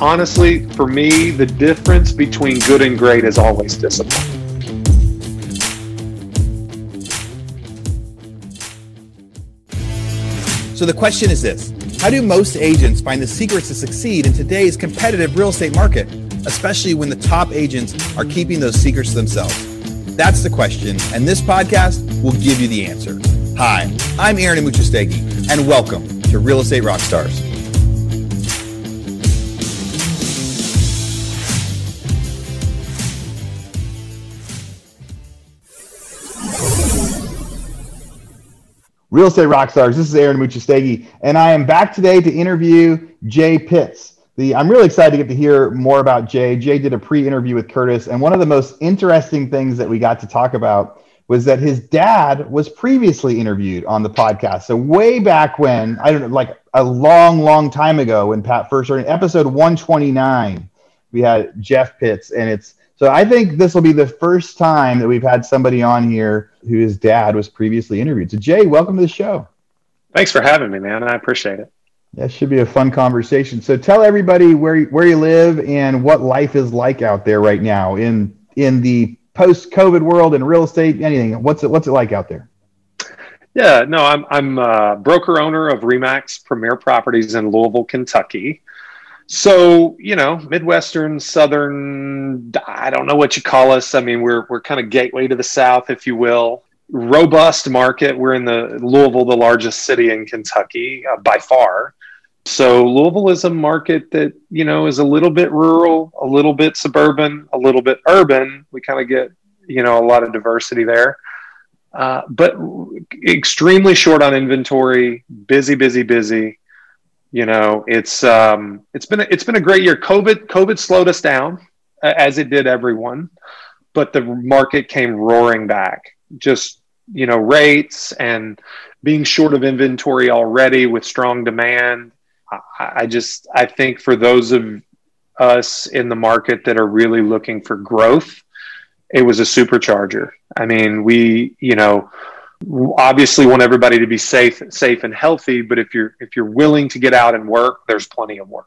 honestly, for me, the difference between good and great is always discipline. So the question is this How do most agents find the secrets to succeed in today's competitive real estate market, especially when the top agents are keeping those secrets to themselves? That's the question, and this podcast will give you the answer. Hi, I'm Aaron Amuchastegui, and welcome to Real Estate Rockstars. Real Estate Rockstars. This is Aaron Amuchastegui, and I am back today to interview Jay Pitts. The, I'm really excited to get to hear more about Jay. Jay did a pre-interview with Curtis, and one of the most interesting things that we got to talk about was that his dad was previously interviewed on the podcast. So way back when, I don't know, like a long, long time ago, when Pat first started, episode 129, we had Jeff Pitts, and it's so I think this will be the first time that we've had somebody on here whose dad was previously interviewed. So Jay, welcome to the show. Thanks for having me, man. I appreciate it. That should be a fun conversation. So tell everybody where where you live and what life is like out there right now in in the post-COVID world in real estate. Anything? What's it What's it like out there? Yeah, no, I'm I'm a broker owner of Remax Premier Properties in Louisville, Kentucky. So, you know, Midwestern, Southern, I don't know what you call us. I mean, we're, we're kind of gateway to the South, if you will. Robust market. We're in the Louisville, the largest city in Kentucky uh, by far. So Louisville is a market that, you know, is a little bit rural, a little bit suburban, a little bit urban. We kind of get, you know, a lot of diversity there. Uh, but extremely short on inventory, busy, busy, busy you know it's um, it's been a, it's been a great year. Covid covid slowed us down as it did everyone but the market came roaring back. Just you know rates and being short of inventory already with strong demand. I, I just i think for those of us in the market that are really looking for growth it was a supercharger. I mean we you know obviously want everybody to be safe safe and healthy but if you're if you're willing to get out and work there's plenty of work.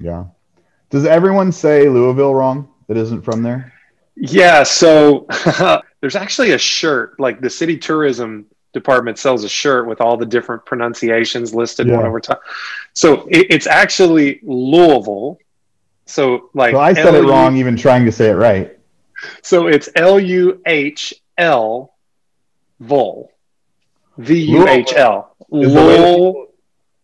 Yeah. Does everyone say louisville wrong that isn't from there? Yeah so there's actually a shirt like the city tourism department sells a shirt with all the different pronunciations listed yeah. one over time so it, it's actually louisville. So like so i said L-U- it wrong even trying to say it right. So it's l-u-h-l Vol. V U H L. Lol.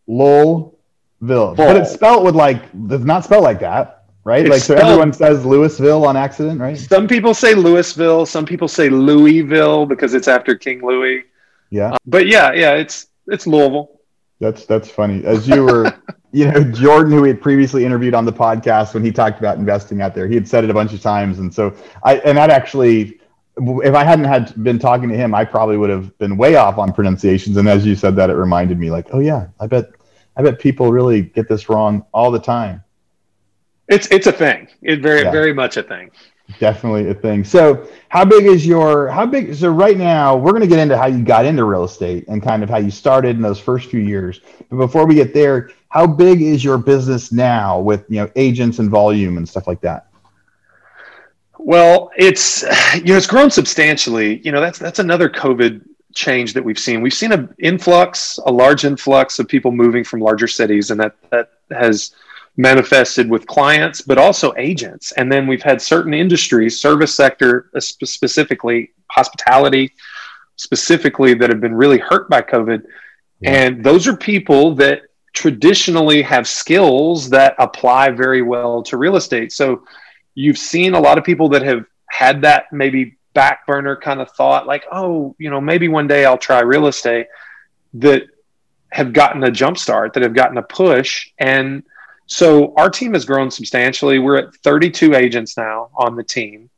Lolville. But it's spelled with like, it's not spelled like that, right? It's like, so everyone says Louisville on accident, right? Some people say Louisville. Some people say Louisville because it's after King Louis. Yeah. Uh, but yeah, yeah, it's, it's Louisville. That's, that's funny. As you were, you know, Jordan, who we had previously interviewed on the podcast when he talked about investing out there, he had said it a bunch of times. And so I, and that actually, if I hadn't had been talking to him, I probably would have been way off on pronunciations. And as you said that, it reminded me like, oh yeah, I bet, I bet people really get this wrong all the time. It's it's a thing. It's very yeah. very much a thing. Definitely a thing. So, how big is your how big? So right now, we're going to get into how you got into real estate and kind of how you started in those first few years. But before we get there, how big is your business now with you know agents and volume and stuff like that? Well, it's you know it's grown substantially. You know that's that's another COVID change that we've seen. We've seen an influx, a large influx of people moving from larger cities, and that that has manifested with clients, but also agents. And then we've had certain industries, service sector uh, specifically, hospitality specifically, that have been really hurt by COVID. Yeah. And those are people that traditionally have skills that apply very well to real estate. So you've seen a lot of people that have had that maybe back burner kind of thought, like, oh, you know, maybe one day I'll try real estate that have gotten a jump start, that have gotten a push. And so our team has grown substantially. We're at 32 agents now on the team.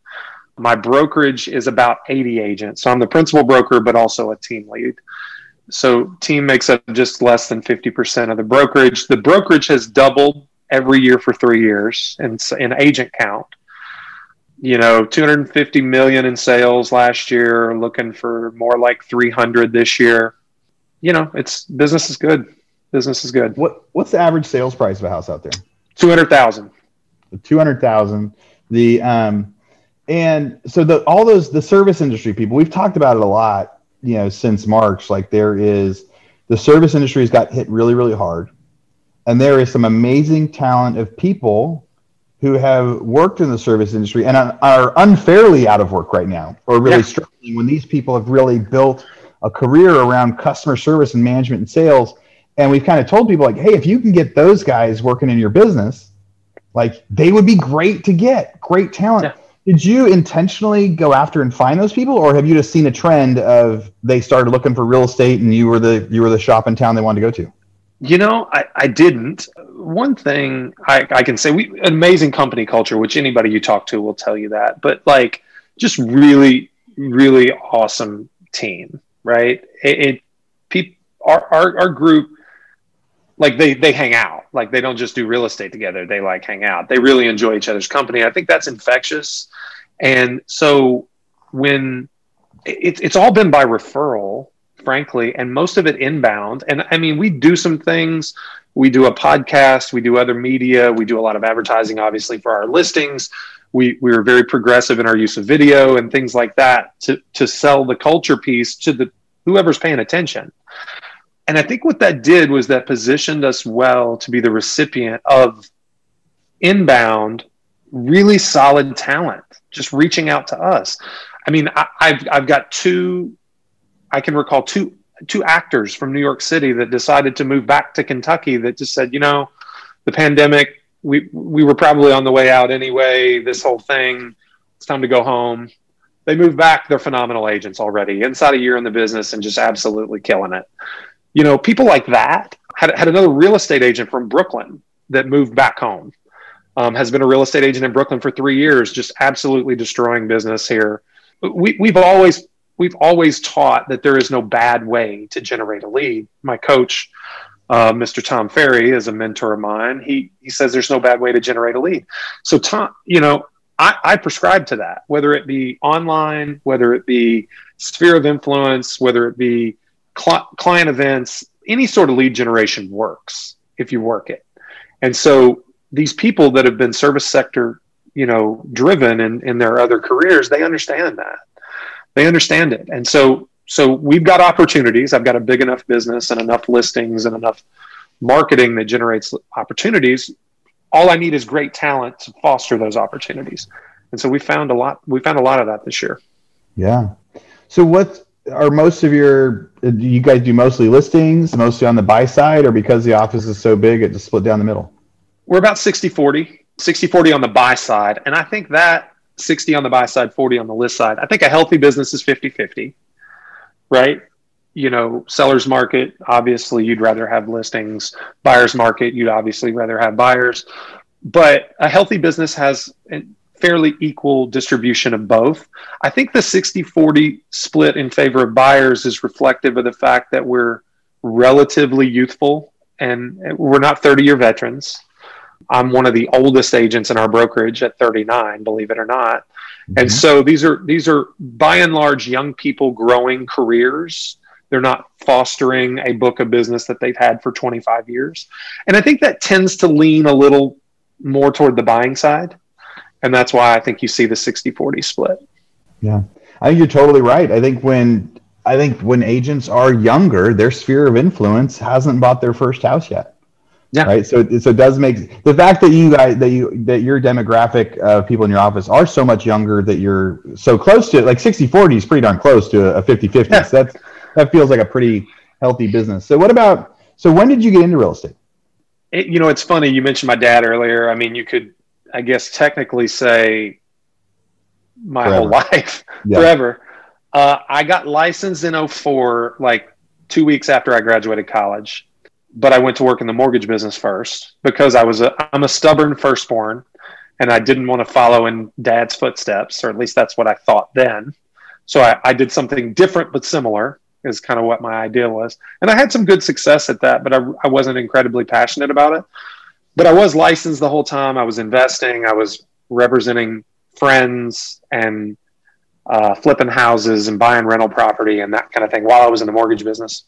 My brokerage is about 80 agents. So I'm the principal broker, but also a team lead. So team makes up just less than 50% of the brokerage. The brokerage has doubled every year for three years in, in agent count. You know, 250 million in sales last year, looking for more like 300 this year. You know, it's business is good. Business is good. What what's the average sales price of a house out there? 200,000. 200,000. The, um, and so the, all those, the service industry people, we've talked about it a lot, you know, since March, like there is, the service industry has got hit really, really hard. And there is some amazing talent of people who have worked in the service industry and are unfairly out of work right now or really yeah. struggling when these people have really built a career around customer service and management and sales and we've kind of told people like hey if you can get those guys working in your business like they would be great to get great talent yeah. did you intentionally go after and find those people or have you just seen a trend of they started looking for real estate and you were the you were the shop in town they wanted to go to you know, I, I didn't. One thing I, I can say, we amazing company culture, which anybody you talk to will tell you that. But like, just really, really awesome team, right? It, it people, our, our our group, like they they hang out. Like they don't just do real estate together. They like hang out. They really enjoy each other's company. I think that's infectious. And so when it, it's all been by referral frankly, and most of it inbound. And I mean, we do some things. We do a podcast, we do other media, we do a lot of advertising, obviously, for our listings. We, we are very progressive in our use of video and things like that to, to sell the culture piece to the whoever's paying attention. And I think what that did was that positioned us well to be the recipient of inbound, really solid talent, just reaching out to us. I mean, I, have I've got two I can recall two two actors from New York City that decided to move back to Kentucky that just said, you know, the pandemic, we we were probably on the way out anyway. This whole thing, it's time to go home. They moved back. They're phenomenal agents already, inside a year in the business, and just absolutely killing it. You know, people like that had had another real estate agent from Brooklyn that moved back home. Um, has been a real estate agent in Brooklyn for three years, just absolutely destroying business here. We, we've always we've always taught that there is no bad way to generate a lead. My coach, uh, Mr. Tom Ferry, is a mentor of mine. He he says there's no bad way to generate a lead. So Tom, you know, I, I prescribe to that, whether it be online, whether it be sphere of influence, whether it be cl- client events, any sort of lead generation works if you work it. And so these people that have been service sector, you know, driven in, in their other careers, they understand that they understand it. And so so we've got opportunities. I've got a big enough business and enough listings and enough marketing that generates opportunities. All I need is great talent to foster those opportunities. And so we found a lot we found a lot of that this year. Yeah. So what are most of your you guys do mostly listings, mostly on the buy side or because the office is so big it just split down the middle? We're about 60-40. 60-40 on the buy side. And I think that 60 on the buy side, 40 on the list side. I think a healthy business is 50 50, right? You know, seller's market, obviously, you'd rather have listings. Buyer's market, you'd obviously rather have buyers. But a healthy business has a fairly equal distribution of both. I think the 60 40 split in favor of buyers is reflective of the fact that we're relatively youthful and we're not 30 year veterans I'm one of the oldest agents in our brokerage at 39, believe it or not. Mm-hmm. And so these are these are by and large young people growing careers. They're not fostering a book of business that they've had for 25 years. And I think that tends to lean a little more toward the buying side. And that's why I think you see the 60-40 split. Yeah. I think you're totally right. I think when I think when agents are younger, their sphere of influence hasn't bought their first house yet. Yeah. Right. So, so it does make the fact that you guys that you that your demographic of people in your office are so much younger that you're so close to like 60 40 is pretty darn close to a 50 50. Yeah. So that's that feels like a pretty healthy business. So what about so when did you get into real estate? It, you know, it's funny you mentioned my dad earlier. I mean, you could I guess technically say my forever. whole life yeah. forever. Uh, I got licensed in 04, like two weeks after I graduated college but I went to work in the mortgage business first because I was a I'm a stubborn firstborn and I didn't want to follow in dad's footsteps, or at least that's what I thought then. So I, I did something different but similar is kind of what my idea was. And I had some good success at that, but I, I wasn't incredibly passionate about it. But I was licensed the whole time. I was investing. I was representing friends and uh, flipping houses and buying rental property and that kind of thing while I was in the mortgage business.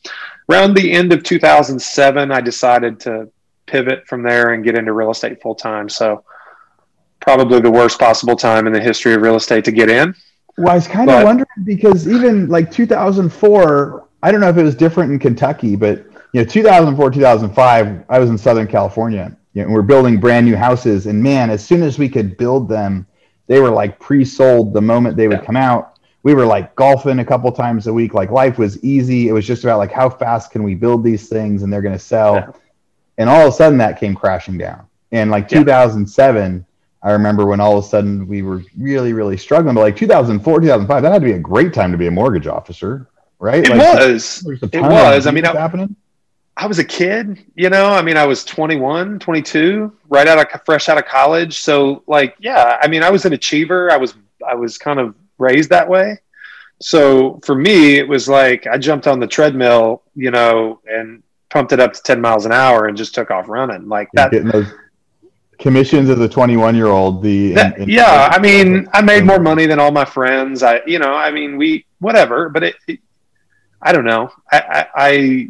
Around the end of 2007, I decided to pivot from there and get into real estate full time. So probably the worst possible time in the history of real estate to get in. Well, I was kind of wondering because even like 2004, I don't know if it was different in Kentucky, but you know, 2004, 2005, I was in Southern California. You know, we're building brand new houses, and man, as soon as we could build them, they were like pre-sold the moment they would yeah. come out. We were like golfing a couple times a week. Like life was easy. It was just about like how fast can we build these things, and they're going to sell. Yeah. And all of a sudden, that came crashing down. And like yeah. 2007, I remember when all of a sudden we were really, really struggling. But like 2004, 2005, that had to be a great time to be a mortgage officer, right? It like, was. It was. I mean, happening. I was a kid, you know, I mean, I was 21, 22, right out of fresh out of college. So like, yeah, I mean, I was an achiever. I was, I was kind of raised that way. So for me, it was like, I jumped on the treadmill, you know, and pumped it up to 10 miles an hour and just took off running like that. Getting those commissions as a 21 year old. The, that, in, in, yeah, I mean, I made more money than all my friends. I, you know, I mean, we, whatever, but it, it I don't know. I, I, I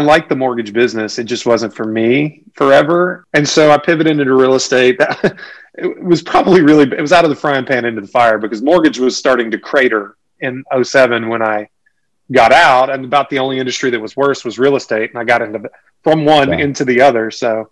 like the mortgage business. It just wasn't for me forever. And so I pivoted into real estate. it was probably really, it was out of the frying pan into the fire because mortgage was starting to crater in 07 when I got out. And about the only industry that was worse was real estate. And I got into from one yeah. into the other. So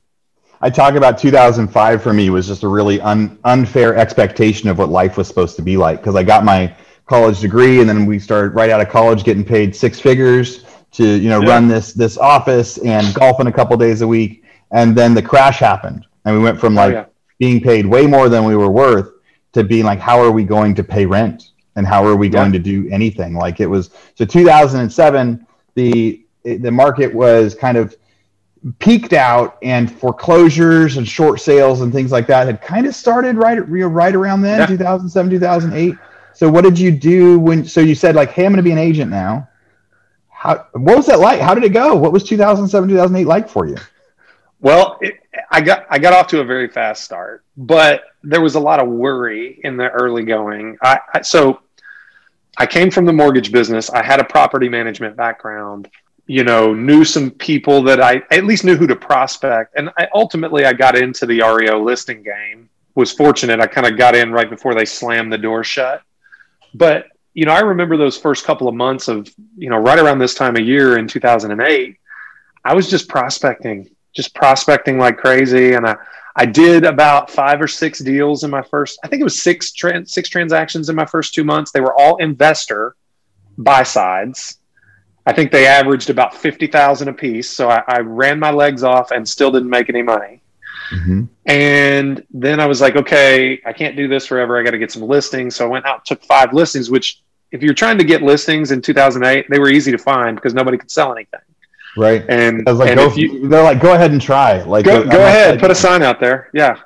I talk about 2005 for me was just a really un, unfair expectation of what life was supposed to be like because I got my college degree and then we started right out of college getting paid six figures to you know yeah. run this this office and golfing a couple days a week and then the crash happened and we went from oh, like oh, yeah. being paid way more than we were worth to being like how are we going to pay rent and how are we going yeah. to do anything like it was so 2007 the the market was kind of peaked out and foreclosures and short sales and things like that had kind of started right right around then yeah. 2007 2008 so what did you do when so you said like hey i'm going to be an agent now how, what was that like? How did it go? What was 2007, 2008 like for you? Well, it, I got I got off to a very fast start, but there was a lot of worry in the early going. I, I, so I came from the mortgage business. I had a property management background. You know, knew some people that I at least knew who to prospect, and I, ultimately I got into the REO listing game. Was fortunate. I kind of got in right before they slammed the door shut. But you know, I remember those first couple of months of, you know, right around this time of year in 2008, I was just prospecting, just prospecting like crazy. And I, I did about five or six deals in my first, I think it was six, trans, six transactions in my first two months. They were all investor buy sides. I think they averaged about 50,000 a piece. So I, I ran my legs off and still didn't make any money. Mm-hmm. And then I was like, okay, I can't do this forever. I got to get some listings. So I went out, took five listings, which if you're trying to get listings in 2008, they were easy to find because nobody could sell anything. Right. And, like, and go, you, they're like, go ahead and try. Like, go, go ahead, put a sign out there. Yeah.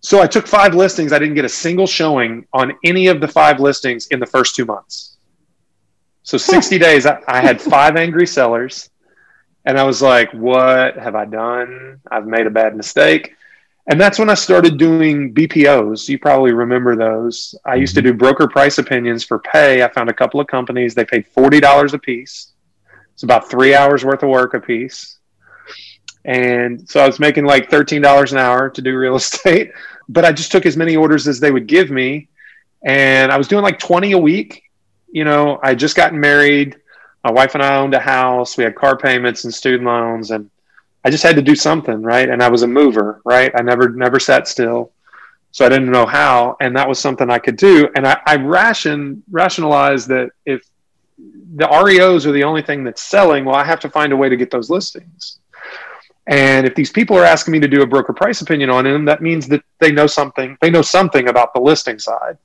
So I took five listings. I didn't get a single showing on any of the five listings in the first two months. So 60 days, I, I had five angry sellers. And I was like, what have I done? I've made a bad mistake. And that's when I started doing BPOs. You probably remember those. I used to mm-hmm. do broker price opinions for pay. I found a couple of companies, they paid $40 a piece. It's about three hours worth of work a piece. And so I was making like $13 an hour to do real estate, but I just took as many orders as they would give me. And I was doing like 20 a week. You know, I just gotten married. My wife and I owned a house. We had car payments and student loans. And I just had to do something, right? And I was a mover, right? I never never sat still. So I didn't know how, and that was something I could do. And I, I ration rationalized that if the REOs are the only thing that's selling, well, I have to find a way to get those listings. And if these people are asking me to do a broker price opinion on them, that means that they know something. They know something about the listing side.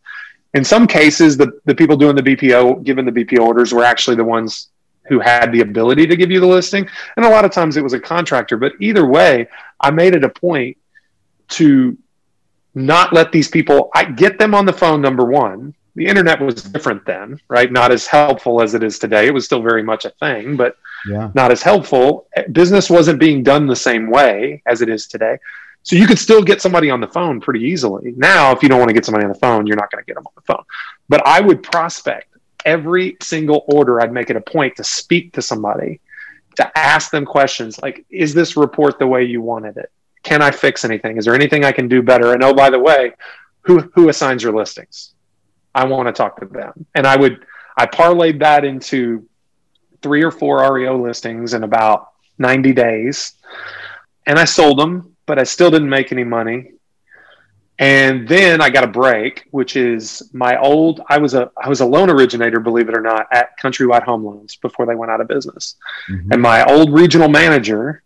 In some cases, the, the people doing the BPO, given the BPO orders, were actually the ones who had the ability to give you the listing. And a lot of times it was a contractor. But either way, I made it a point to not let these people, I get them on the phone, number one. The internet was different then, right? Not as helpful as it is today. It was still very much a thing, but yeah. not as helpful. Business wasn't being done the same way as it is today. So you could still get somebody on the phone pretty easily. Now, if you don't want to get somebody on the phone, you're not going to get them on the phone. But I would prospect every single order, I'd make it a point to speak to somebody to ask them questions like, is this report the way you wanted it? Can I fix anything? Is there anything I can do better? And oh, by the way, who, who assigns your listings? I want to talk to them. And I would, I parlayed that into three or four REO listings in about 90 days. And I sold them, but I still didn't make any money. And then I got a break, which is my old I was a I was a loan originator, believe it or not, at Countrywide Home Loans before they went out of business. Mm-hmm. And my old regional manager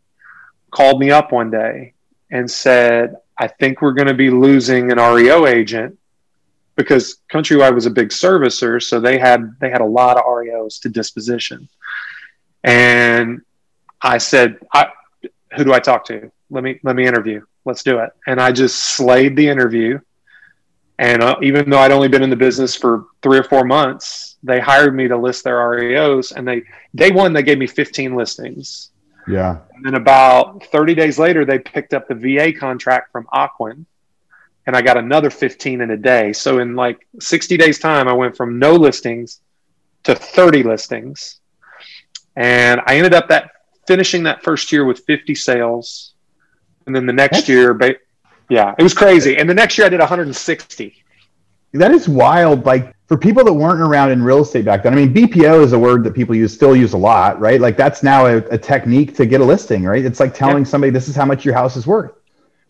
called me up one day and said, I think we're going to be losing an REO agent because Countrywide was a big servicer, so they had they had a lot of REOs to disposition. And I said, I, "Who do I talk to? Let me let me interview. Let's do it." And I just slayed the interview. And uh, even though I'd only been in the business for three or four months, they hired me to list their REOs. And they day one they gave me 15 listings. Yeah. And then about 30 days later, they picked up the VA contract from Ocwen and I got another 15 in a day. So in like 60 days time, I went from no listings to 30 listings. And I ended up that finishing that first year with 50 sales. And then the next year, yeah, it was crazy. And the next year I did 160. That is wild. Like for people that weren't around in real estate back then, I mean, BPO is a word that people use, still use a lot, right? Like that's now a, a technique to get a listing, right? It's like telling yeah. somebody this is how much your house is worth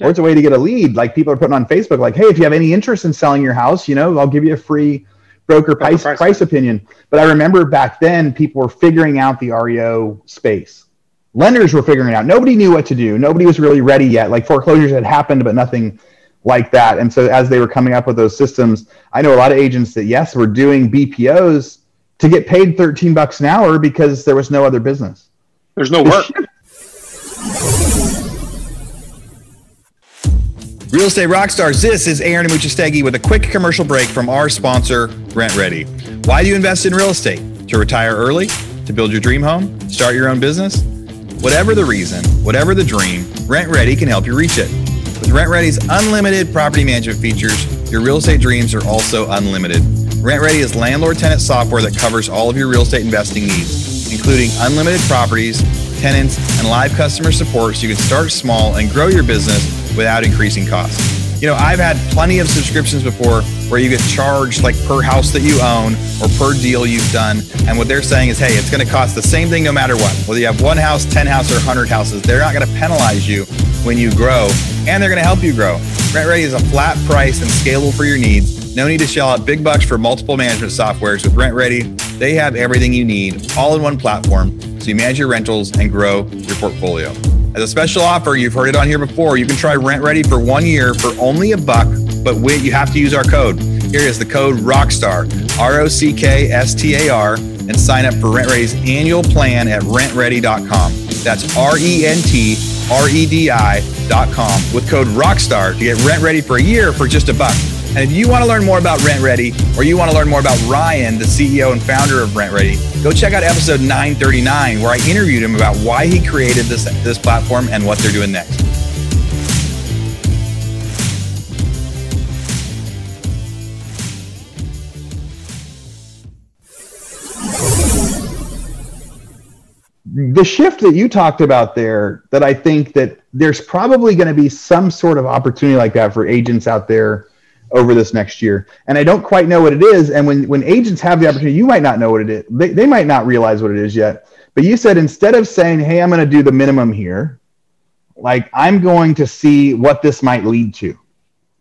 or it's a way to get a lead. Like people are putting on Facebook, like, hey, if you have any interest in selling your house, you know, I'll give you a free broker price, price, price opinion. But I remember back then people were figuring out the REO space. Lenders were figuring out. Nobody knew what to do. Nobody was really ready yet. Like foreclosures had happened, but nothing like that. And so as they were coming up with those systems, I know a lot of agents that yes, were doing BPOs to get paid 13 bucks an hour because there was no other business. There's no work. Real estate rock stars, this is Aaron Amuchastegui with a quick commercial break from our sponsor, RentRedi. Why do you invest in real estate? To retire early? To build your dream home? Start your own business? Whatever the reason, whatever the dream, RentRedi can help you reach it. With RentRedi's unlimited property management features, your real estate dreams are also unlimited. RentRedi is landlord tenant software that covers all of your real estate investing needs, including unlimited properties, tenants, and live customer support so you can start small and grow your business without increasing costs. You know, I've had plenty of subscriptions before where you get charged like per house that you own or per deal you've done. And what they're saying is, hey, it's going to cost the same thing no matter what. Whether you have one house, 10 houses, or 100 houses, they're not going to penalize you when you grow and they're going to help you grow. RentRedi is a flat price and scalable for your needs. No need to shell out big bucks for multiple management softwares. With RentRedi, they have everything you need all in one platform so you manage your rentals and grow your portfolio. As a special offer, you've heard it on here before. You can try RentRedi for one year for only a buck, but wait, you have to use our code. Here is the code ROCKSTAR, R O C K S T A R, and sign up for RentRedi's annual plan at rentredi.com. That's R E N T R E D I.com with code ROCKSTAR to get RentRedi for a year for just a buck. And if you want to learn more about RentRedi or you want to learn more about Ryan, the CEO and founder of RentRedi, go check out episode 939 where I interviewed him about why he created this, this platform and what they're doing next. the shift that you talked about there that i think that there's probably going to be some sort of opportunity like that for agents out there over this next year. And I don't quite know what it is. And when, when agents have the opportunity, you might not know what it is. They, they might not realize what it is yet. But you said instead of saying, hey, I'm going to do the minimum here, like I'm going to see what this might lead to.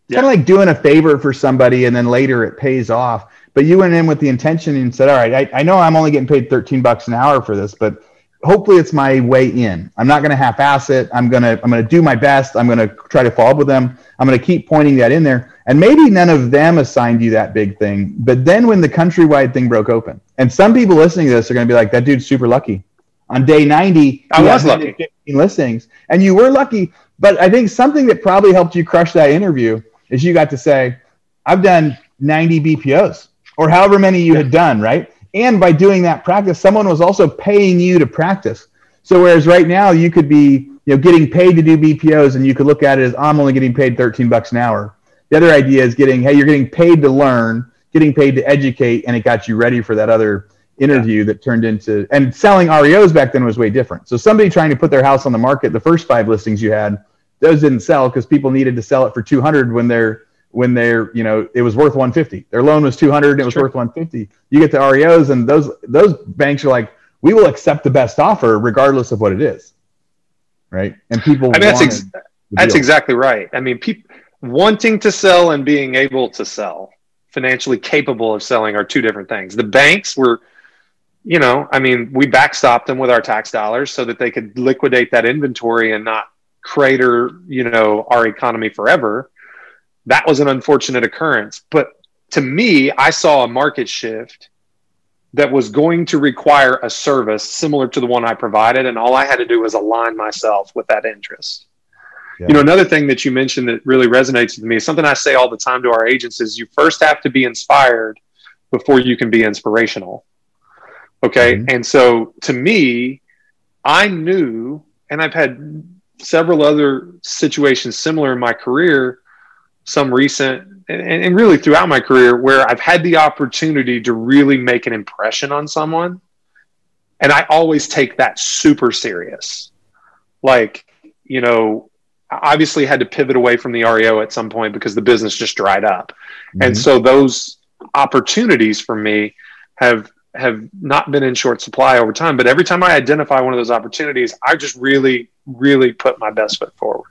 Yeah. Kind of like doing a favor for somebody and then later it pays off. But you went in with the intention and said, all right, I, I know I'm only getting paid 13 bucks an hour for this, but hopefully it's my way in. I'm not going to half-ass it. I'm going to I'm going to do my best. I'm going to try to follow up with them. I'm going to keep pointing that in there. And maybe none of them assigned you that big thing. But then when the countrywide thing broke open, and some people listening to this are going to be like, "That dude's super lucky." On day 90, I was lucky. 15 listings, and you were lucky. But I think something that probably helped you crush that interview is you got to say, "I've done 90 BPOs." Or however many you had done, right? And by doing that practice, someone was also paying you to practice. So whereas right now you could be, you know, getting paid to do BPOs and you could look at it as I'm only getting paid 13 bucks an hour. The other idea is getting, hey, you're getting paid to learn, getting paid to educate, and it got you ready for that other interview yeah. that turned into and selling REOs back then was way different. So somebody trying to put their house on the market, the first five listings you had, those didn't sell because people needed to sell it for 200 when they're when they're you know it was worth 150. Their loan was 200 and it was worth 150. You get the REOs and those those banks are like, we will accept the best offer regardless of what it is, right? And people. I mean, that's ex- that's exactly right. I mean, people wanting to sell and being able to sell financially capable of selling are two different things. The banks were, you know, I mean, we backstopped them with our tax dollars so that they could liquidate that inventory and not crater, you know, our economy forever. That was an unfortunate occurrence. But to me, I saw a market shift that was going to require a service similar to the one I provided. And all I had to do was align myself with that interest. Yeah. You know, another thing that you mentioned that really resonates with me is something I say all the time to our agents is you first have to be inspired before you can be inspirational. Okay. Mm-hmm. And so to me, I knew, and I've had several other situations similar in my career, some recent, and, and really throughout my career, where I've had the opportunity to really make an impression on someone. And I always take that super serious. Like, you know, obviously had to pivot away from the REO at some point because the business just dried up. Mm-hmm. And so those opportunities for me have have not been in short supply over time. But every time I identify one of those opportunities, I just really, really put my best foot forward.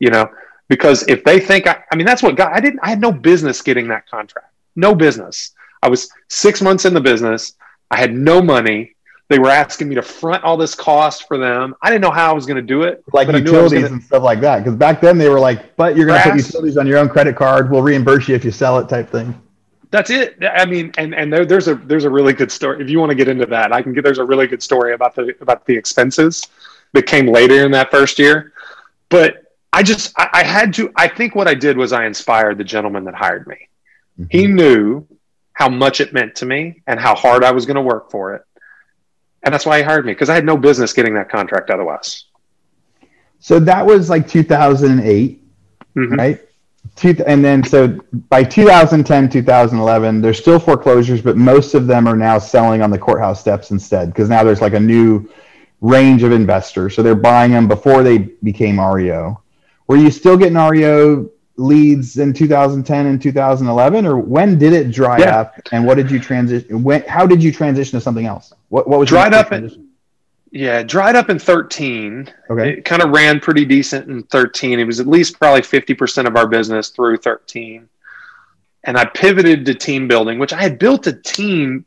You know, because if they think I, I mean that's what God I didn't I had no business getting that contract. No business. I was six months in the business. I had no money. They were asking me to front all this cost for them. I didn't know how I was going to do it. Like utilities gonna, and stuff like that. Because back then they were like, but you're going to put utilities on your own credit card. We'll reimburse you if you sell it type thing. That's it. I mean, and and there, there's a there's a really good story. If you want to get into that, I can get. There's a really good story about the about the expenses that came later in that first year. But I just I, I had to. I think what I did was I inspired the gentleman that hired me. Mm-hmm. He knew how much it meant to me and how hard I was going to work for it and that's why he hired me because I had no business getting that contract otherwise. So that was like 2008, mm-hmm. right? And then so by 2010, 2011, there's still foreclosures, but most of them are now selling on the courthouse steps instead because now there's like a new range of investors. So they're buying them before they became REO. Were you still getting REO leads in 2010 and 2011 or when did it dry yeah. up and what did you transition when how did you transition to something else? What, what was dried up in, yeah dried up in 13 okay. It kind of ran pretty decent in 13 it was at least probably 50% of our business through 13 and i pivoted to team building which i had built a team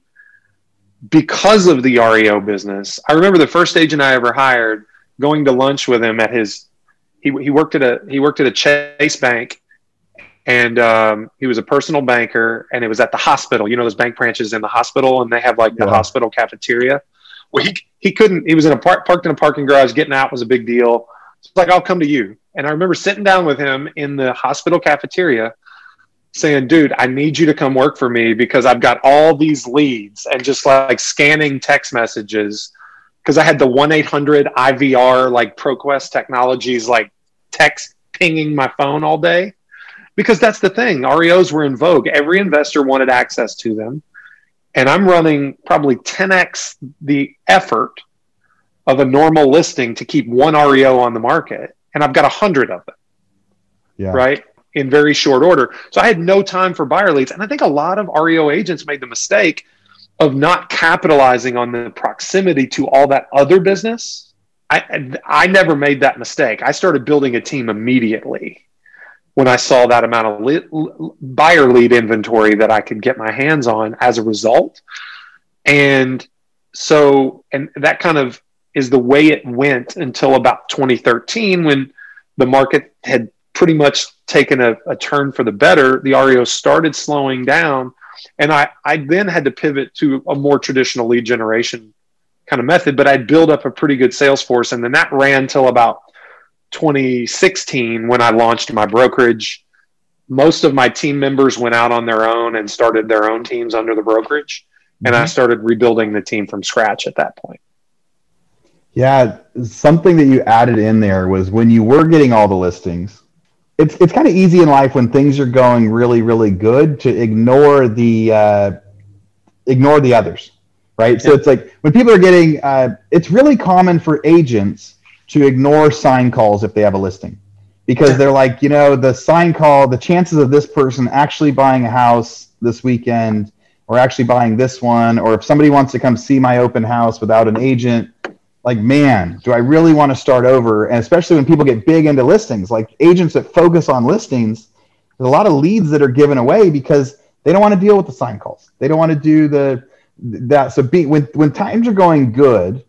because of the reo business. I remember the first agent i ever hired going to lunch with him at his he, he worked at a he worked at a Chase Bank, and um, he was a personal banker, and it was at the hospital. You know those bank branches in the hospital, and they have like the yeah. hospital cafeteria. Well, he he couldn't. He was in a park parked in a parking garage. Getting out was a big deal. It's like I'll come to you. And I remember sitting down with him in the hospital cafeteria, saying, "Dude, I need you to come work for me because I've got all these leads and just like scanning text messages." Because I had the one eight hundred IVR like ProQuest Technologies like text pinging my phone all day because that's the thing. REOs were in vogue. Every investor wanted access to them. And I'm running probably 10x the effort of a normal listing to keep one REO on the market. And I've got a hundred of them. Yeah. Right. In very short order. So I had no time for buyer leads. And I think a lot of REO agents made the mistake of not capitalizing on the proximity to all that other business I, I never made that mistake. I started building a team immediately when I saw that amount of buyer lead inventory that I could get my hands on as a result. And so, and that kind of is the way it went until about 2013 when the market had pretty much taken a, a turn for the better. The REO started slowing down. And I, I then had to pivot to a more traditional lead generation kind of method, but I'd build up a pretty good sales force. And then that ran till about 2016 when I launched my brokerage. Most of my team members went out on their own and started their own teams under the brokerage. Mm-hmm. And I mm-hmm. started rebuilding the team from scratch at that point. Yeah, something that you added in there was when you were getting all the listings. It's it's kind of easy in life when things are going really really good to ignore the uh, ignore the others right? So it's like when people are getting, uh, it's really common for agents to ignore sign calls if they have a listing because they're like, you know, the sign call, the chances of this person actually buying a house this weekend or actually buying this one, or if somebody wants to come see my open house without an agent, like, man, do I really want to start over? And especially when people get big into listings, like agents that focus on listings, there's a lot of leads that are given away because they don't want to deal with the sign calls. They don't want to do the that. So be, when when times are going good,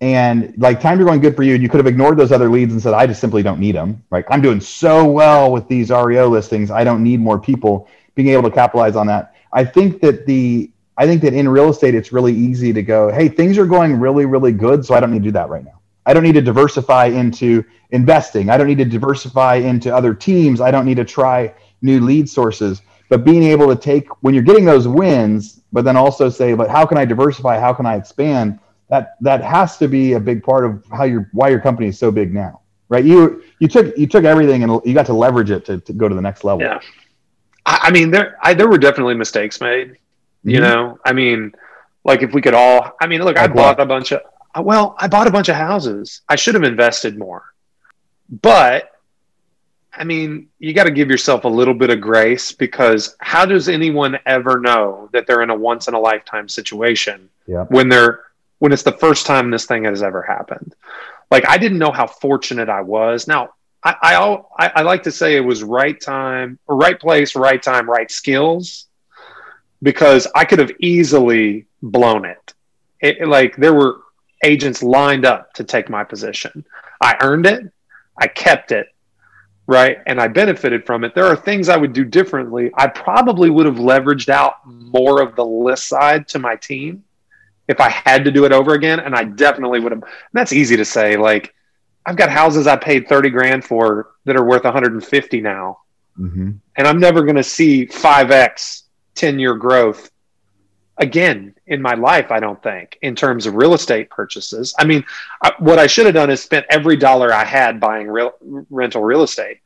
and like times are going good for you, and you could have ignored those other leads and said, I just simply don't need them. Right? I'm doing so well with these REO listings. I don't need more people. Being able to capitalize on that. I think that the I think that in real estate, it's really easy to go, hey, things are going really, really good, so I don't need to do that right now. I don't need to diversify into investing. I don't need to diversify into other teams. I don't need to try new lead sources. But being able to take when you're getting those wins, but then also say, but how can I diversify? How can I expand? That that has to be a big part of how your why your company is so big now, right? You you took you took everything and you got to leverage it to, to go to the next level. Yeah, I, I mean there I, there were definitely mistakes made. Mm-hmm. You know, I mean, like if we could all, I mean, look, like I bought what? a bunch of well, I bought a bunch of houses. I should have invested more, but I mean, you got to give yourself a little bit of grace because how does anyone ever know that they're in a once in a lifetime situation when they're when it's the first time this thing has ever happened? Like I didn't know how fortunate I was. Now I I, I like to say it was right time, right place, right time, right skills, because I could have easily blown it. it like there were agents lined up to take my position. I earned it. I kept it right? And I benefited from it. There are things I would do differently. I probably would have leveraged out more of the list side to my team if I had to do it over again. And I definitely would have. that's easy to say. Like, I've got houses I paid 30 grand for that are worth 150 now. Mm-hmm. And I'm never going to see 5X 10 year growth again in my life, I don't think, in terms of real estate purchases. I mean, I, what I should have done is spent every dollar I had buying real, rental real estate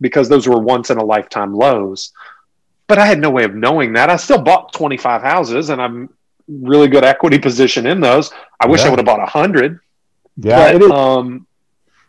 because those were once in a lifetime lows. But I had no way of knowing that. I still bought 25 houses and I'm really good equity position in those. I wish yeah. I would have bought 100. Yeah, but, it. Um,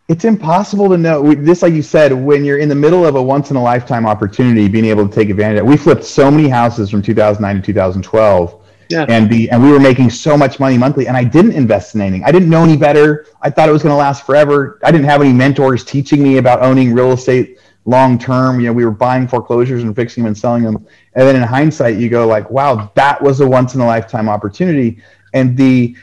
it's impossible to know. Just like you said, when you're in the middle of a once in a lifetime opportunity, being able to take advantage of it. We flipped so many houses from 2009 to 2012 yeah. and be and we were making so much money monthly and i didn't invest in anything. I didn't know any better. I thought it was going to last forever. I didn't have any mentors teaching me about owning real estate long term. You know we were buying foreclosures and fixing them and selling them. And then in hindsight you go like wow that was a once in a lifetime opportunity. And the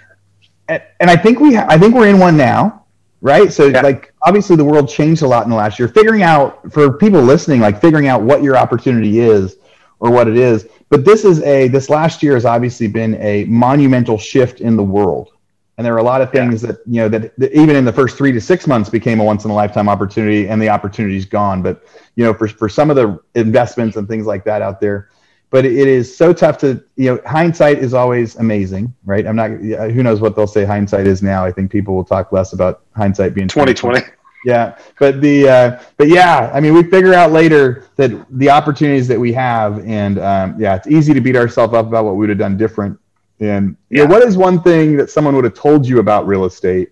and i think we ha- i think we're in one now right? So yeah. like obviously the world changed a lot in the last year. Figuring out for people listening like figuring out what your opportunity is or what it is. But this is a this last year has obviously been a monumental shift in the world, and there are a lot of things yeah. that you know that, that, even in the first three to six months became a once in a lifetime opportunity, and the opportunity's gone. But you know, for for some of the investments and things like that out there, but it is so tough to you know hindsight is always amazing right? I'm not who knows what they'll say hindsight is now. I think people will talk less about hindsight being 2020 yeah but the uh, but yeah i mean we figure out later that the opportunities that we have and um, yeah it's easy to beat ourselves up about what we would have done different. And yeah. what is one thing that someone would have told you about real estate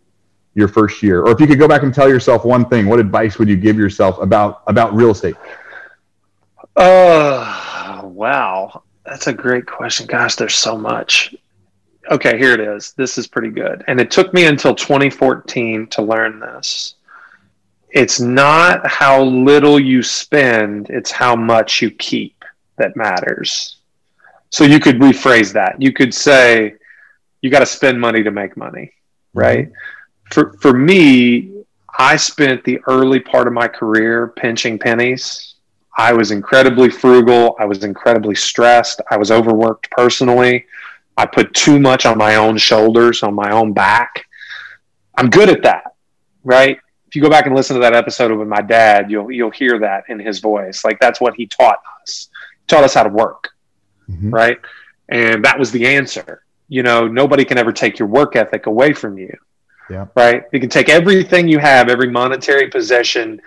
your first year? Or if you could go back and tell yourself one thing what advice would you give yourself about about real estate? Uh wow. That's a great question. Gosh there's so much. Okay here it is. This is pretty good. And it took me until 2014 to learn this it's not how little you spend, it's how much you keep that matters. So you could rephrase that. You could say, you got to spend money to make money, right? Mm-hmm. For, for me, I spent the early part of my career pinching pennies. I was incredibly frugal. I was incredibly stressed. I was overworked personally. I put too much on my own shoulders, on my own back. I'm good at that, right? If you go back and listen to that episode with my dad, you'll you'll hear that in his voice. Like that's what he taught us. He taught us how to work, mm-hmm. right? And that was the answer. You know, nobody can ever take your work ethic away from you. Yeah. Right. You can take everything you have, every monetary possession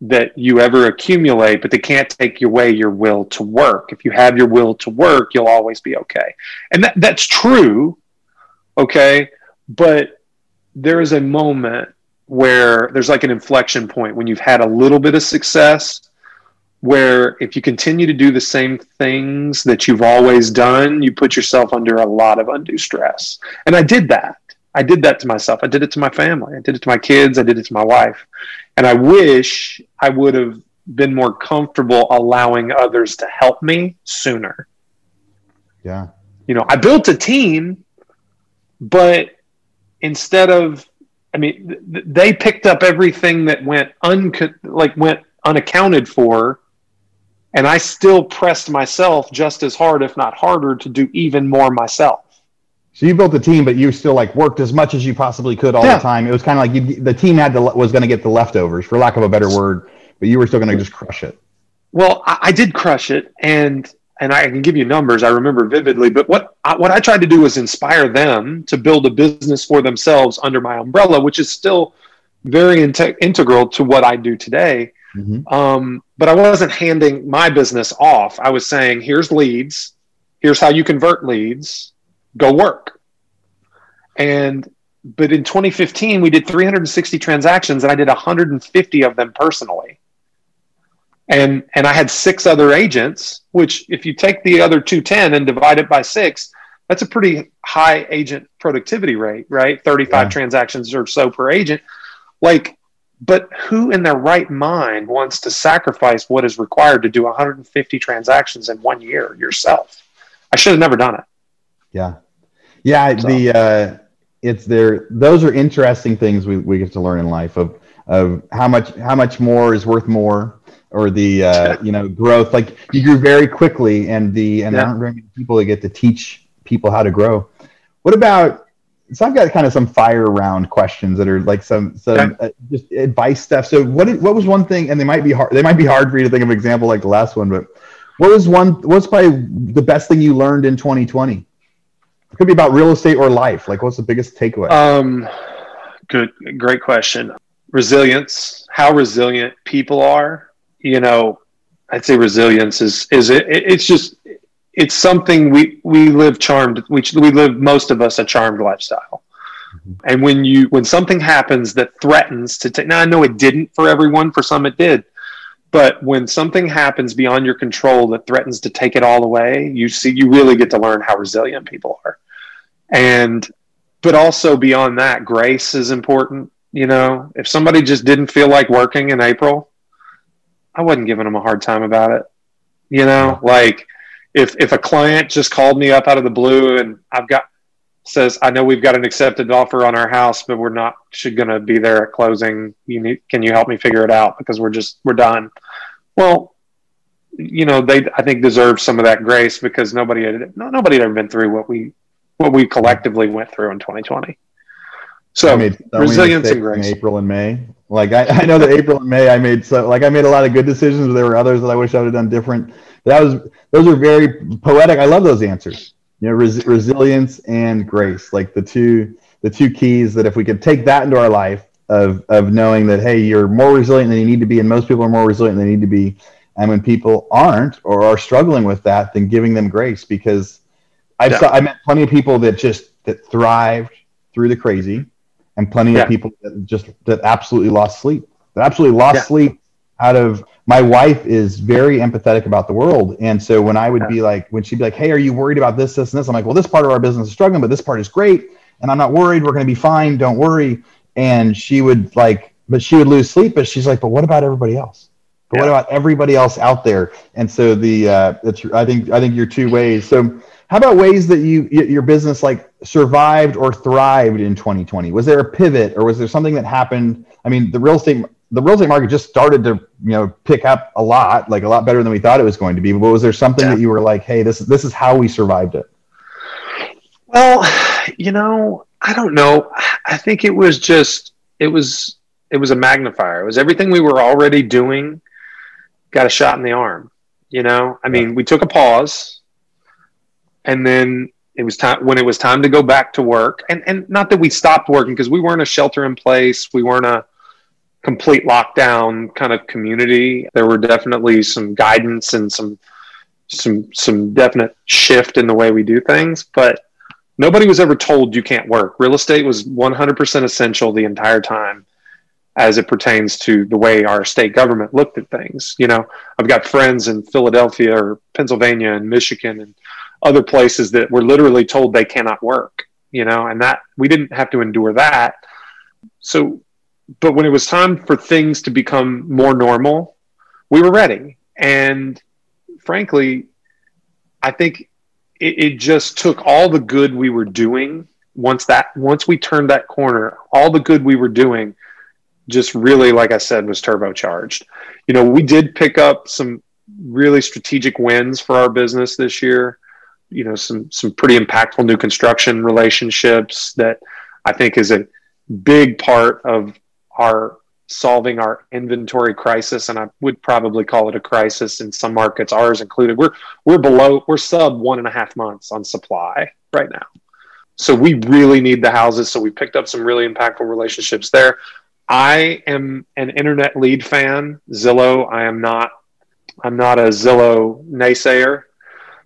that you ever accumulate, but they can't take away your will to work. If you have your will to work, you'll always be okay. And that, that's true Okay. But there is a moment where there's like an inflection point when you've had a little bit of success where if you continue to do the same things that you've always done, you put yourself under a lot of undue stress. And I did that. I did that to myself. I did it to my family. I did it to my kids. I did it to my wife. And I wish I would have been more comfortable allowing others to help me sooner. Yeah. You know, I built a team, but instead of, I mean, th- they picked up everything that went un like went unaccounted for, and I still pressed myself just as hard, if not harder, to do even more myself. So you built a team, but you still like worked as much as you possibly could all Yeah. the time. It was kind of like you, the team had to was going to get the leftovers, for lack of a better word, but you were still going to just crush it. Well, I, I did crush it, and and I can give you numbers. I remember vividly. But what I, what I tried to do was inspire them to build a business for themselves under my umbrella, which is still very inte- integral to what I do today. Mhm. Um, but I wasn't handing my business off. I was saying, here's leads. Here's how you convert leads. Go work. And but in 2015, we did 360 transactions, and I did 150 of them personally. And and I had six other agents, which if you take the other 210 and divide it by six, that's a pretty high agent productivity rate, right? 35 Yeah. transactions or so per agent. Like, but who in their right mind wants to sacrifice what is required to do 150 transactions in one year yourself? I should have never done it. Yeah, yeah. So- The uh, it's there. Those are interesting things we, we get to learn in life of of how much how much more is worth more, or the uh, you know growth. Like you grew very quickly, and the and there aren't very many people that get to teach people how to grow. What about? So I've got kind of some fire round questions that are like some some Okay. uh, just advice stuff. So what what was one thing? And they might be hard. They might be hard for you to think of an example like the last one, but what was one? What's probably the best thing you learned in 2020? It could be about real estate or life. Like, what's the biggest takeaway? Um, good, great question. Resilience, how resilient people are. You know, I'd say resilience is is it, it's just it's something we we live charmed. We we live most of us a charmed lifestyle. Mm-hmm. And when you when something happens that threatens to take now I know it didn't for everyone, for some it did. But when something happens beyond your control that threatens to take it all away, you see you really get to learn how resilient people are. And but also beyond that, grace is important. You know, if somebody just didn't feel like working in April, I wasn't giving them a hard time about it. You know, like if if a client just called me up out of the blue and I've got says, I know we've got an accepted offer on our house, but we're not should going to be there at closing. You need, can you help me figure it out because we're just we're done. Well, you know, they I think deserve some of that grace because nobody had no, nobody had ever been through what we what we collectively went through in 2020. So I made so resilience and mistakes in grace. April and May. Like I, I know that April and May I made so like I made a lot of good decisions, but there were others that I wish I would have done different. That was those are very poetic. I love those answers. You know, res- resilience and grace, like the two the two keys that if we could take that into our life of of knowing that hey, you're more resilient than you need to be, and most people are more resilient than they need to be. And when people aren't or are struggling with that, then giving them grace because I've Yeah. saw, I met plenty of people that just that thrived through the crazy, and plenty Yeah. of people that just that absolutely lost sleep. That absolutely lost Yeah. sleep out of my wife is very empathetic about the world. And so when I would Yeah. be like, when she'd be like, Hey, are you worried about this, this, and this? I'm like, Well, this part of our business is struggling, but this part is great. And I'm not worried. We're going to be fine. Don't worry. And she would like, but she would lose sleep. But she's like, But what about everybody else? But what about everybody else out there? And so the, uh, it's, I think, I think you're two ways. So how about ways that you, your business like survived or thrived in 2020? Was there a pivot or was there something that happened? I mean, the real estate, the real estate market just started to, you know, pick up a lot, like a lot better than we thought it was going to be. But was there something Yeah. that you were like, Hey, this, this is how we survived it? Well, you know, I don't know. I think it was just it was it was a magnifier. It was everything we were already doing got a shot in the arm. You know, I mean, we took a pause, and then it was time when it was time to go back to work. And and not that we stopped working because we weren't a shelter in place. We weren't a complete lockdown kind of community. There were definitely some guidance and some some some definite shift in the way we do things, but Nobody was ever told you can't work. Real estate was 100% essential the entire time as it pertains to the way our state government looked at things. You know, I've got friends in Philadelphia or Pennsylvania and Michigan and other places that were literally told they cannot work, you know, and that we didn't have to endure that. So, but when it was time for things to become more normal, we were ready. And frankly, I think it, it just took all the good we were doing once that once we turned that corner, all the good we were doing just really, like I said, was turbocharged. You know, we did pick up some really strategic wins for our business this year. You know, some some pretty impactful new construction relationships that I think is a big part of our solving our inventory crisis and i would probably call it a crisis in some markets ours included we're we're below we're sub one and a half months on supply right now so we really need the houses so we picked up some really impactful relationships there I am an internet lead fan. Zillow, I am not. I'm not a Zillow naysayer.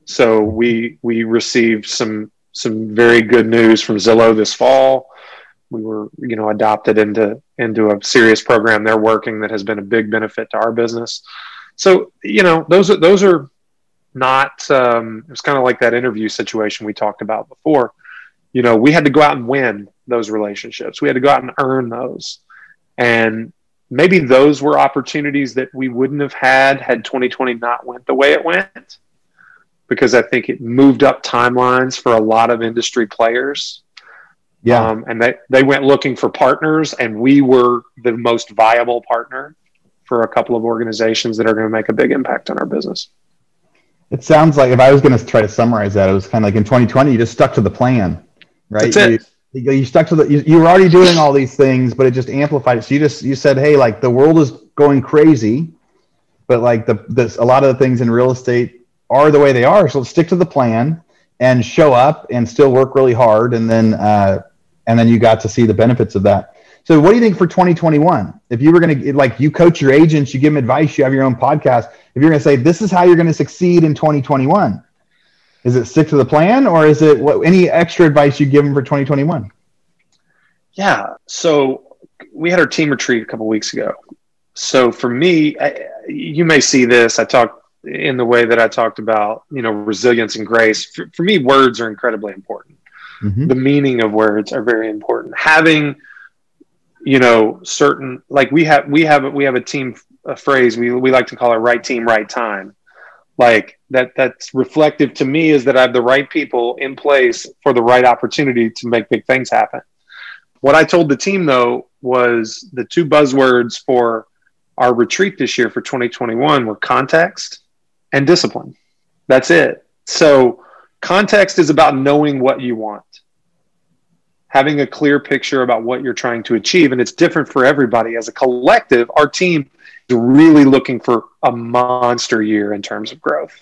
So we we received some some very good news from Zillow this fall. We were you know adopted into into a serious program they're working that has been a big benefit to our business. So you know those are those are not. Um, it's kind of like that interview situation we talked about before. You know we had to go out and win those relationships. We had to go out and earn those and maybe those were opportunities that we wouldn't have had had 2020 not went the way it went because I think it moved up timelines for a lot of industry players. Yeah. Um, and they, they went looking for partners, and we were the most viable partner for a couple of organizations that are going to make a big impact on our business. It sounds like if I was going to try to summarize that, it was kind of like in 2020, you just stuck to the plan, right? That's it. You, you stuck to the you, you were already doing all these things but it just amplified it so you just you said hey like the world is going crazy but like the this a lot of the things in real estate are the way they are so stick to the plan and show up and still work really hard and then uh, and then you got to see the benefits of that so what do you think for 2021 if you were going to like you coach your agents you give them advice you have your own podcast if you're going to say this is how you're going to succeed in 2021 is it stick to the plan, or is it what, any extra advice you give them for 2021? Yeah. So we had our team retreat a couple weeks ago. So for me, I, you may see this. I talked in the way that I talked about, you know, resilience and grace. For, for me, words are incredibly important. Mm-hmm. The meaning of words are very important. Having, you know, certain like we have we have we have a team a phrase we we like to call it right team right time like that that's reflective to me is that I have the right people in place for the right opportunity to make big things happen. What I told the team though was the two buzzwords for our retreat this year for 2021 were context and discipline. That's it. So context is about knowing what you want. Having a clear picture about what you're trying to achieve and it's different for everybody as a collective. Our team is really looking for a monster year in terms of growth,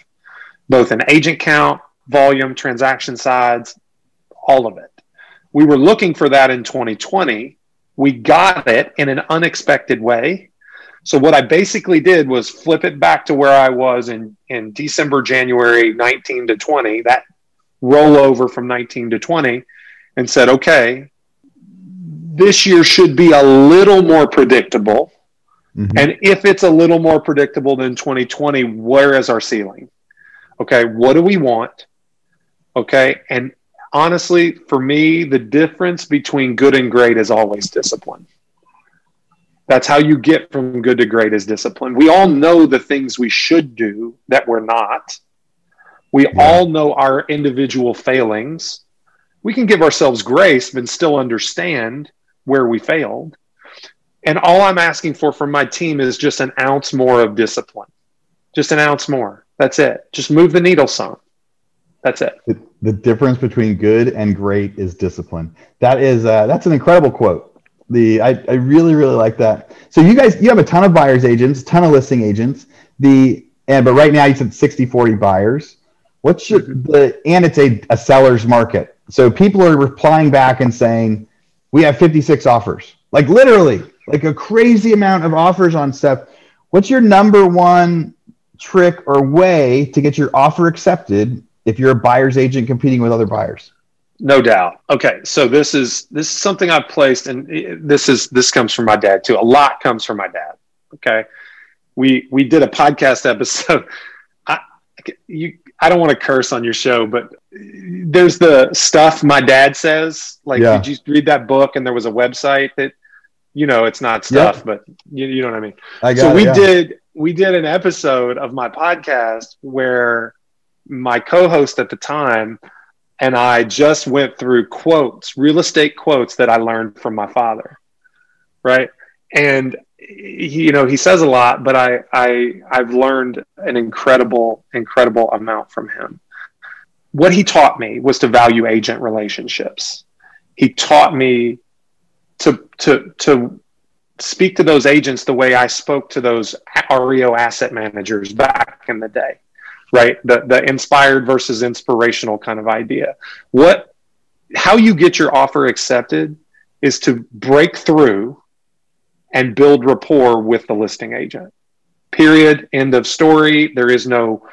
both in agent count, volume, transaction sides, all of it. We were looking for that in 2020. We got it in an unexpected way. So what I basically did was flip it back to where I was in, in December, January 19 to 20, that rollover from 19 to 20, and said, okay, this year should be a little more predictable Mm-hmm. And if it's a little more predictable than 2020, where is our ceiling? Okay, what do we want? Okay, and honestly, for me, the difference between good and great is always discipline. That's how you get from good to great is discipline. We all know the things we should do that we're not. We yeah. all know our individual failings. We can give ourselves grace, but still understand where we failed. And all I'm asking for from my team is just an ounce more of discipline. Just an ounce more. That's it. Just move the needle some. That's it. The, the difference between good and great is discipline. That is uh, that's an incredible quote. The I, I really really like that. So you guys you have a ton of buyers agents, ton of listing agents. The and but right now you said 60 40 buyers. What's your, mm-hmm. the and it's a, a seller's market. So people are replying back and saying we have 56 offers. Like literally like a crazy amount of offers on stuff. What's your number one trick or way to get your offer accepted if you're a buyer's agent competing with other buyers? No doubt. Okay, so this is this is something I've placed, and this is this comes from my dad too. A lot comes from my dad. Okay, we we did a podcast episode. I you I don't want to curse on your show, but there's the stuff my dad says. Like, yeah. did you read that book? And there was a website that, you know, it's not stuff, yep. but you, you know what I mean. I so it, we yeah. did we did an episode of my podcast where my co-host at the time and I just went through quotes, real estate quotes that I learned from my father. Right. And he, you know, he says a lot, but I, I, I've learned an incredible, incredible amount from him. What he taught me was to value agent relationships. He taught me to, to, to speak to those agents the way I spoke to those REO asset managers back in the day right? The the inspired versus inspirational kind of idea. What how you get your offer accepted is to break through and build rapport with the listing agent. Period. End of story. There is no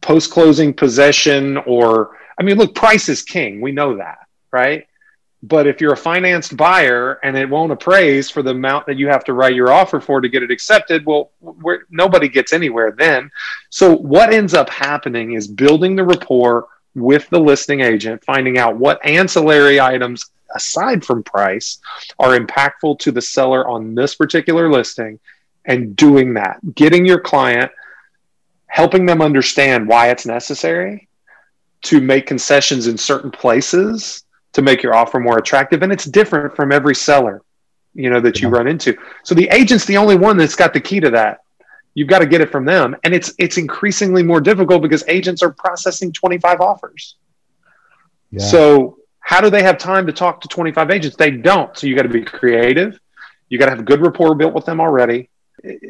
post closing possession or I mean look price is king. We know that, right? But if you're a financed buyer and it won't appraise for the amount that you have to write your offer for to get it accepted, well, nobody gets anywhere then. So, what ends up happening is building the rapport with the listing agent, finding out what ancillary items aside from price are impactful to the seller on this particular listing and doing that, getting your client, helping them understand why it's necessary to make concessions in certain places to make your offer more attractive. And it's different from every seller, you know, that you run into. So the agent's the only one that's got the key to that. You've got to get it from them. And it's it's increasingly more difficult because agents are processing 25 offers. Yeah. So how do they have time to talk to 25 agents? They don't. So you got to be creative. You got to have a good rapport built with them already.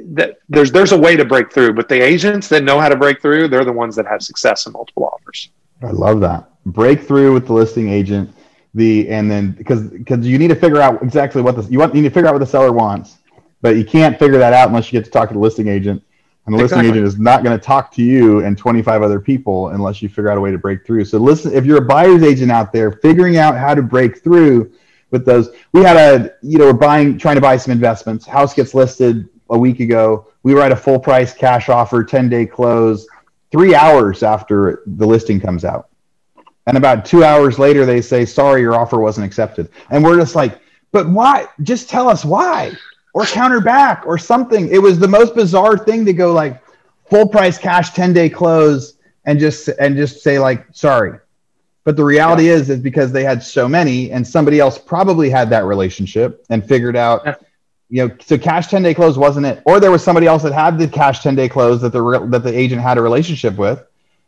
That there's there's a way to break through, but the agents that know how to break through, they're the ones that have success in multiple offers. I love that. Break through with the listing agent the and then because because you need to figure out exactly what the you want you need to figure out what the seller wants, but you can't figure that out unless you get to talk to the listing agent. And the exactly. listing agent is not going to talk to you and 25 other people unless you figure out a way to break through. So listen, if you're a buyer's agent out there, figuring out how to break through with those. We had a, you know, we're buying, trying to buy some investments. House gets listed a week ago. We write a full price cash offer, 10 day close, three hours after the listing comes out. And about two hours later, they say, sorry, your offer wasn't accepted. And we're just like, but why? Just tell us why or counter back or something. It was the most bizarre thing to go like full price cash 10 day close and just, and just say like, sorry. But the reality yeah. is, is because they had so many and somebody else probably had that relationship and figured out, yeah. you know, so cash 10 day close wasn't it. Or there was somebody else that had the cash 10 day close that the, that the agent had a relationship with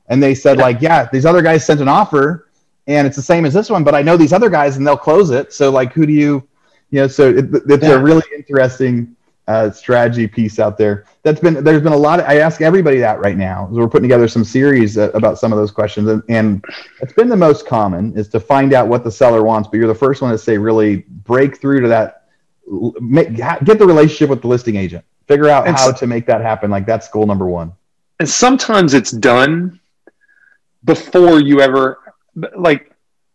and they said like, yeah, these other guys sent an offer, and it's the same as this one, but I know these other guys, and they'll close it. So like, who do you, you know? So it, it's yeah. a really interesting uh, strategy piece out there. That's been there's been a lot. Of, I ask everybody that right now. So we're putting together some series uh, about some of those questions, and, and it's been the most common is to find out what the seller wants. But you're the first one to say really break through to that. Make, get the relationship with the listing agent. Figure out how to make that happen. Like that's goal number one. And sometimes it's done before you ever like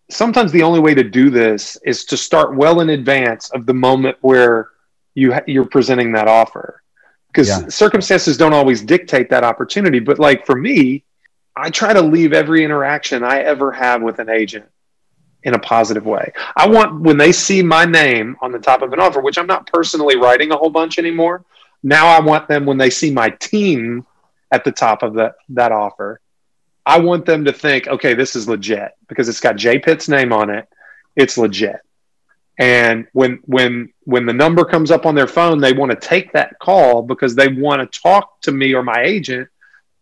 sometimes the only way to do this is to start well in advance of the moment where you you're presenting that offer because yeah. circumstances don't always dictate that opportunity but like for me i try to leave every interaction i ever have with an agent in a positive way i want when they see my name on the top of an offer which i'm not personally writing a whole bunch anymore now i want them when they see my team at the top of that that offer I want them to think, okay, this is legit because it's got Jay Pitts' name on it. It's legit. And when when when the number comes up on their phone, they want to take that call because they want to talk to me or my agent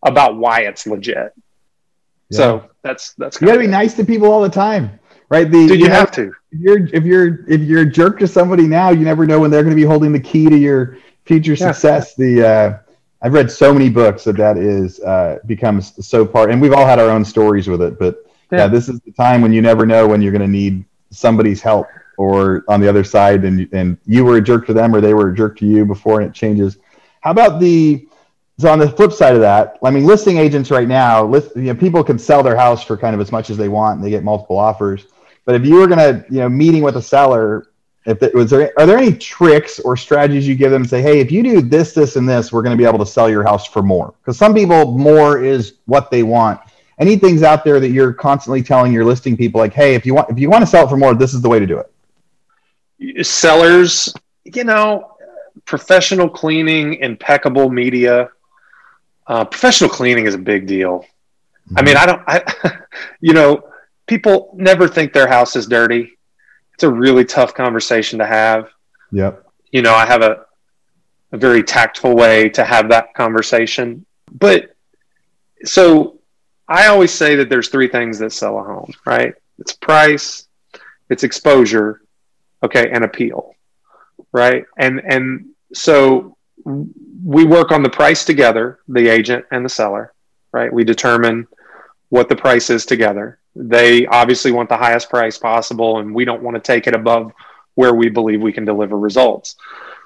about why it's legit. Yeah. So that's that's you got to be nice to people all the time, right? The, Dude, you, you have to. If you're if you're if you're a jerk to somebody now, you never know when they're going to be holding the key to your future success. Yeah. The uh, I've read so many books that that is uh, becomes so part, and we've all had our own stories with it. But yeah. yeah this is the time when you never know when you're going to need somebody's help, or on the other side, and and you were a jerk to them, or they were a jerk to you before, and it changes. How about the so on the flip side of that, I mean, listing agents right now, list, you know, people can sell their house for kind of as much as they want, and they get multiple offers. But if you were gonna, you know, meeting with a seller, if it was there, are there any tricks or strategies you give them? Say, hey, if you do this, this, and this, we're going to be able to sell your house for more. Because some people, more is what they want. Any things out there that you're constantly telling your listing people, like, hey, if you want, if you want to sell it for more, this is the way to do it. Sellers, you know, professional cleaning, impeccable media. Uh, professional cleaning is a big deal. Mm-hmm. I mean, I don't, I, you know, people never think their house is dirty. It's a really tough conversation to have. Yep. You know, I have a, a very tactful way to have that conversation. But so I always say that there's three things that sell a home, right? It's price, it's exposure, okay, and appeal, right? And and so we work on the price together, the agent and the seller, right? We determine what the price is together. They obviously want the highest price possible, and we don't want to take it above where we believe we can deliver results.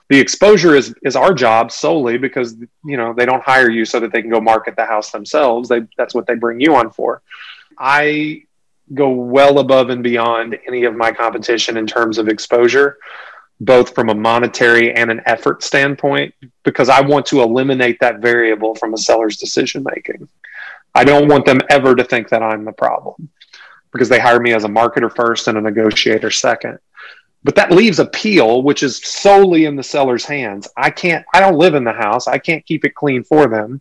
The exposure is is our job solely because you know they don't hire you so that they can go market the house themselves. They that's what they bring you on for. I go well above and beyond any of my competition in terms of exposure, both from a monetary and an effort standpoint, because I want to eliminate that variable from a seller's decision making. I don't want them ever to think that I'm the problem because they hire me as a marketer first and a negotiator second. But that leaves appeal, which is solely in the seller's hands. I can't, I don't live in the house. I can't keep it clean for them.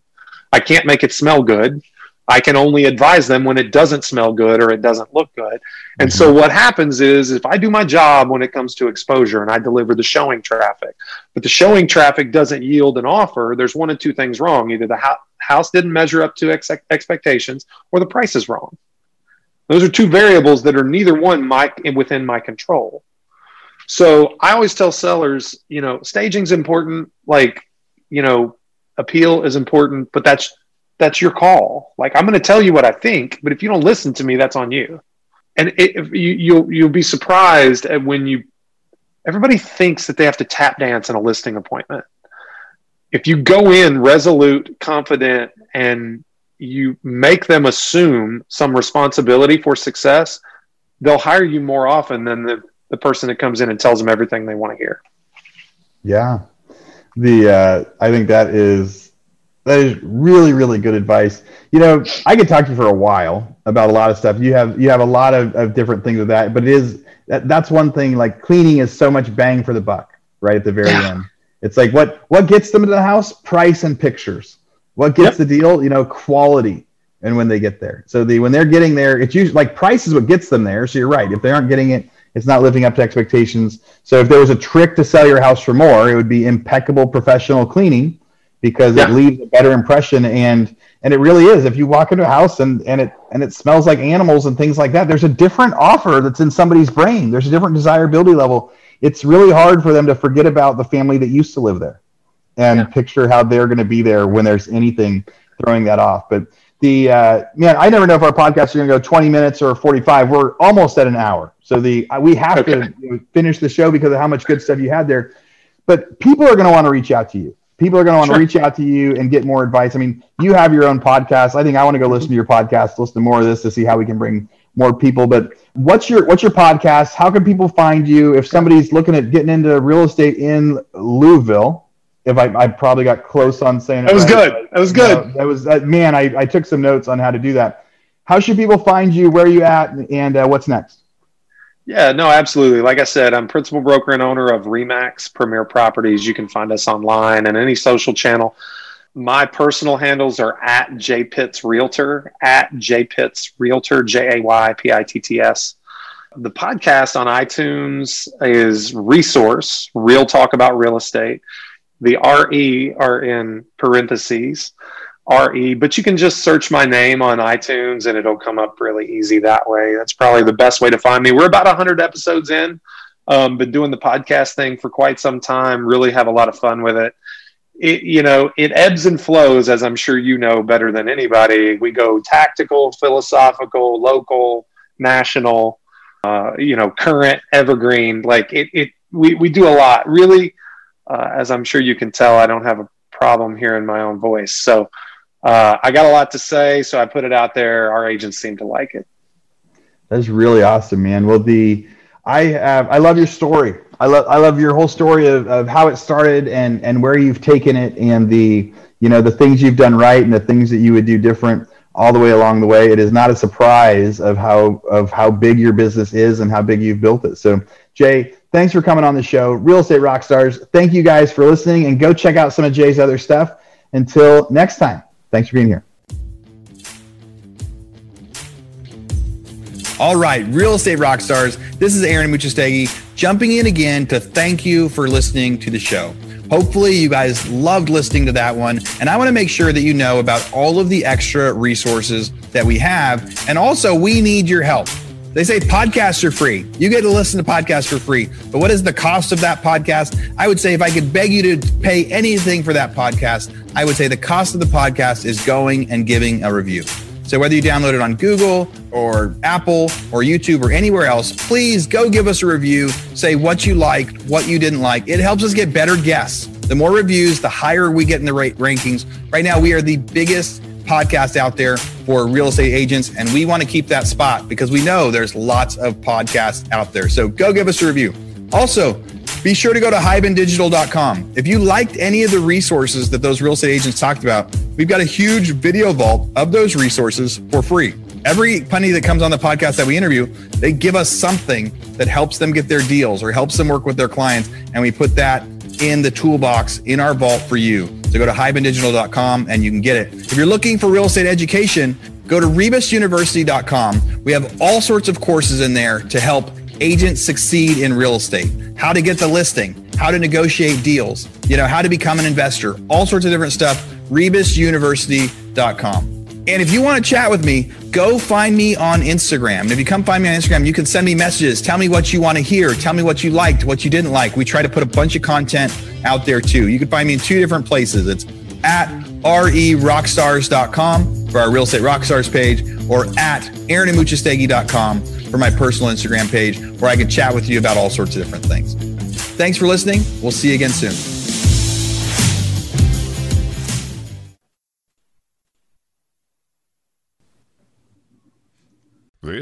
I can't make it smell good. I can only advise them when it doesn't smell good or it doesn't look good. And mm-hmm. so what happens is if I do my job when it comes to exposure and I deliver the showing traffic, but the showing traffic doesn't yield an offer, there's one of two things wrong. Either the ho- house didn't measure up to ex- expectations or the price is wrong. Those are two variables that are neither one my, within my control. So I always tell sellers, you know, staging's important, like, you know, appeal is important, but that's that's your call. Like I'm going to tell you what I think, but if you don't listen to me, that's on you. And it, you, you'll you'll be surprised at when you. Everybody thinks that they have to tap dance in a listing appointment. If you go in resolute, confident, and you make them assume some responsibility for success, they'll hire you more often than the, the person that comes in and tells them everything they want to hear. Yeah. The uh, I think that is that is really really good advice. You know, I could talk to you for a while about a lot of stuff. You have you have a lot of, of different things with that, but it is that, that's one thing like cleaning is so much bang for the buck right at the very yeah. end. It's like what what gets them into the house? Price and pictures. What gets yep. the deal? You know, quality. And when they get there, so the when they're getting there, it's usually like price is what gets them there. So you're right. If they aren't getting it, it's not living up to expectations. So if there was a trick to sell your house for more, it would be impeccable professional cleaning because yeah. it leaves a better impression and and it really is if you walk into a house and and it and it smells like animals and things like that there's a different offer that's in somebody's brain there's a different desirability level it's really hard for them to forget about the family that used to live there and yeah. picture how they're going to be there when there's anything throwing that off. But the uh, man, I never know if our podcasts are going to go 20 minutes or 45. We're almost at an hour, so the uh, we have okay. to finish the show because of how much good stuff you had there. But people are going to want to reach out to you. People are going to want sure. to reach out to you and get more advice. I mean, you have your own podcast. I think I want to go listen to your podcast, listen to more of this to see how we can bring more people. But what's your what's your podcast? How can people find you if somebody's looking at getting into real estate in Louisville? If I, I probably got close on saying it. That was right, good. That was good. that was that man. I, I took some notes on how to do that. How should people find you? Where are you at? And uh, what's next? Yeah, no, absolutely. Like I said, I'm principal broker and owner of Remax Premier Properties. You can find us online and any social channel. My personal handles are at jpitts realtor, at jpitts realtor, J A Y P I T T S. The podcast on iTunes is Resource, Real Talk About Real Estate. The RE are in parentheses, RE, but you can just search my name on iTunes and it'll come up really easy that way. That's probably the best way to find me. We're about 100 episodes in. Um, been doing the podcast thing for quite some time, really have a lot of fun with it. It, you know, it ebbs and flows, as I'm sure you know better than anybody. We go tactical, philosophical, local, national, uh, you know, current, evergreen. Like it, it we, we do a lot. Really, uh, as I'm sure you can tell, I don't have a problem hearing my own voice. So uh, I got a lot to say, so I put it out there. Our agents seem to like it. That's really awesome, man. Well, the I have I love your story. I love I love your whole story of, of how it started and and where you've taken it and the you know the things you've done right and the things that you would do different all the way along the way. It is not a surprise of how of how big your business is and how big you've built it. So, Jay, thanks for coming on the show. Real Estate Rockstars. Thank you guys for listening and go check out some of Jay's other stuff. Until next time. Thanks for being here. All right, real estate rock stars. This is Aaron Amuchastegui jumping in again to thank you for listening to the show. Hopefully, you guys loved listening to that one. And I want to make sure that you know about all of the extra resources that we have. And also, we need your help. They say podcasts are free. You get to listen to podcasts for free. But what is the cost of that podcast? I would say if I could beg you to pay anything for that podcast, I would say the cost of the podcast is going and giving a review. So whether you download it on Google or Apple or YouTube or anywhere else, please go give us a review. Say what you liked, what you didn't like. It helps us get better guests. The more reviews, the higher we get in the rankings. Right now, we are the biggest podcast out there for real estate agents, and we want to keep that spot because we know there's lots of podcasts out there. So go give us a review. Also, be sure to go to hibandigital.com. If you liked any of the resources that those real estate agents talked about, we've got a huge video vault of those resources for free. Every penny that comes on the podcast that we interview, they give us something that helps them get their deals or helps them work with their clients. And we put that in the toolbox in our vault for you. So go to hibandigital.com and you can get it. If you're looking for real estate education, go to rebusuniversity.com. We have all sorts of courses in there to help agents succeed in real estate, how to get the listing, how to negotiate deals, you know, how to become an investor, all sorts of different stuff. rebusuniversity.com. And if you want to chat with me, go find me on Instagram. And if you come find me on Instagram, you can send me messages. Tell me what you want to hear. Tell me what you liked, what you didn't like. We try to put a bunch of content out there too. You can find me in two different places. It's at rerockstars.com for our real estate rockstars page or at aaronamuchastegui.com for my personal Instagram page where I can chat with you about all sorts of different things. Thanks for listening. We'll see you again soon.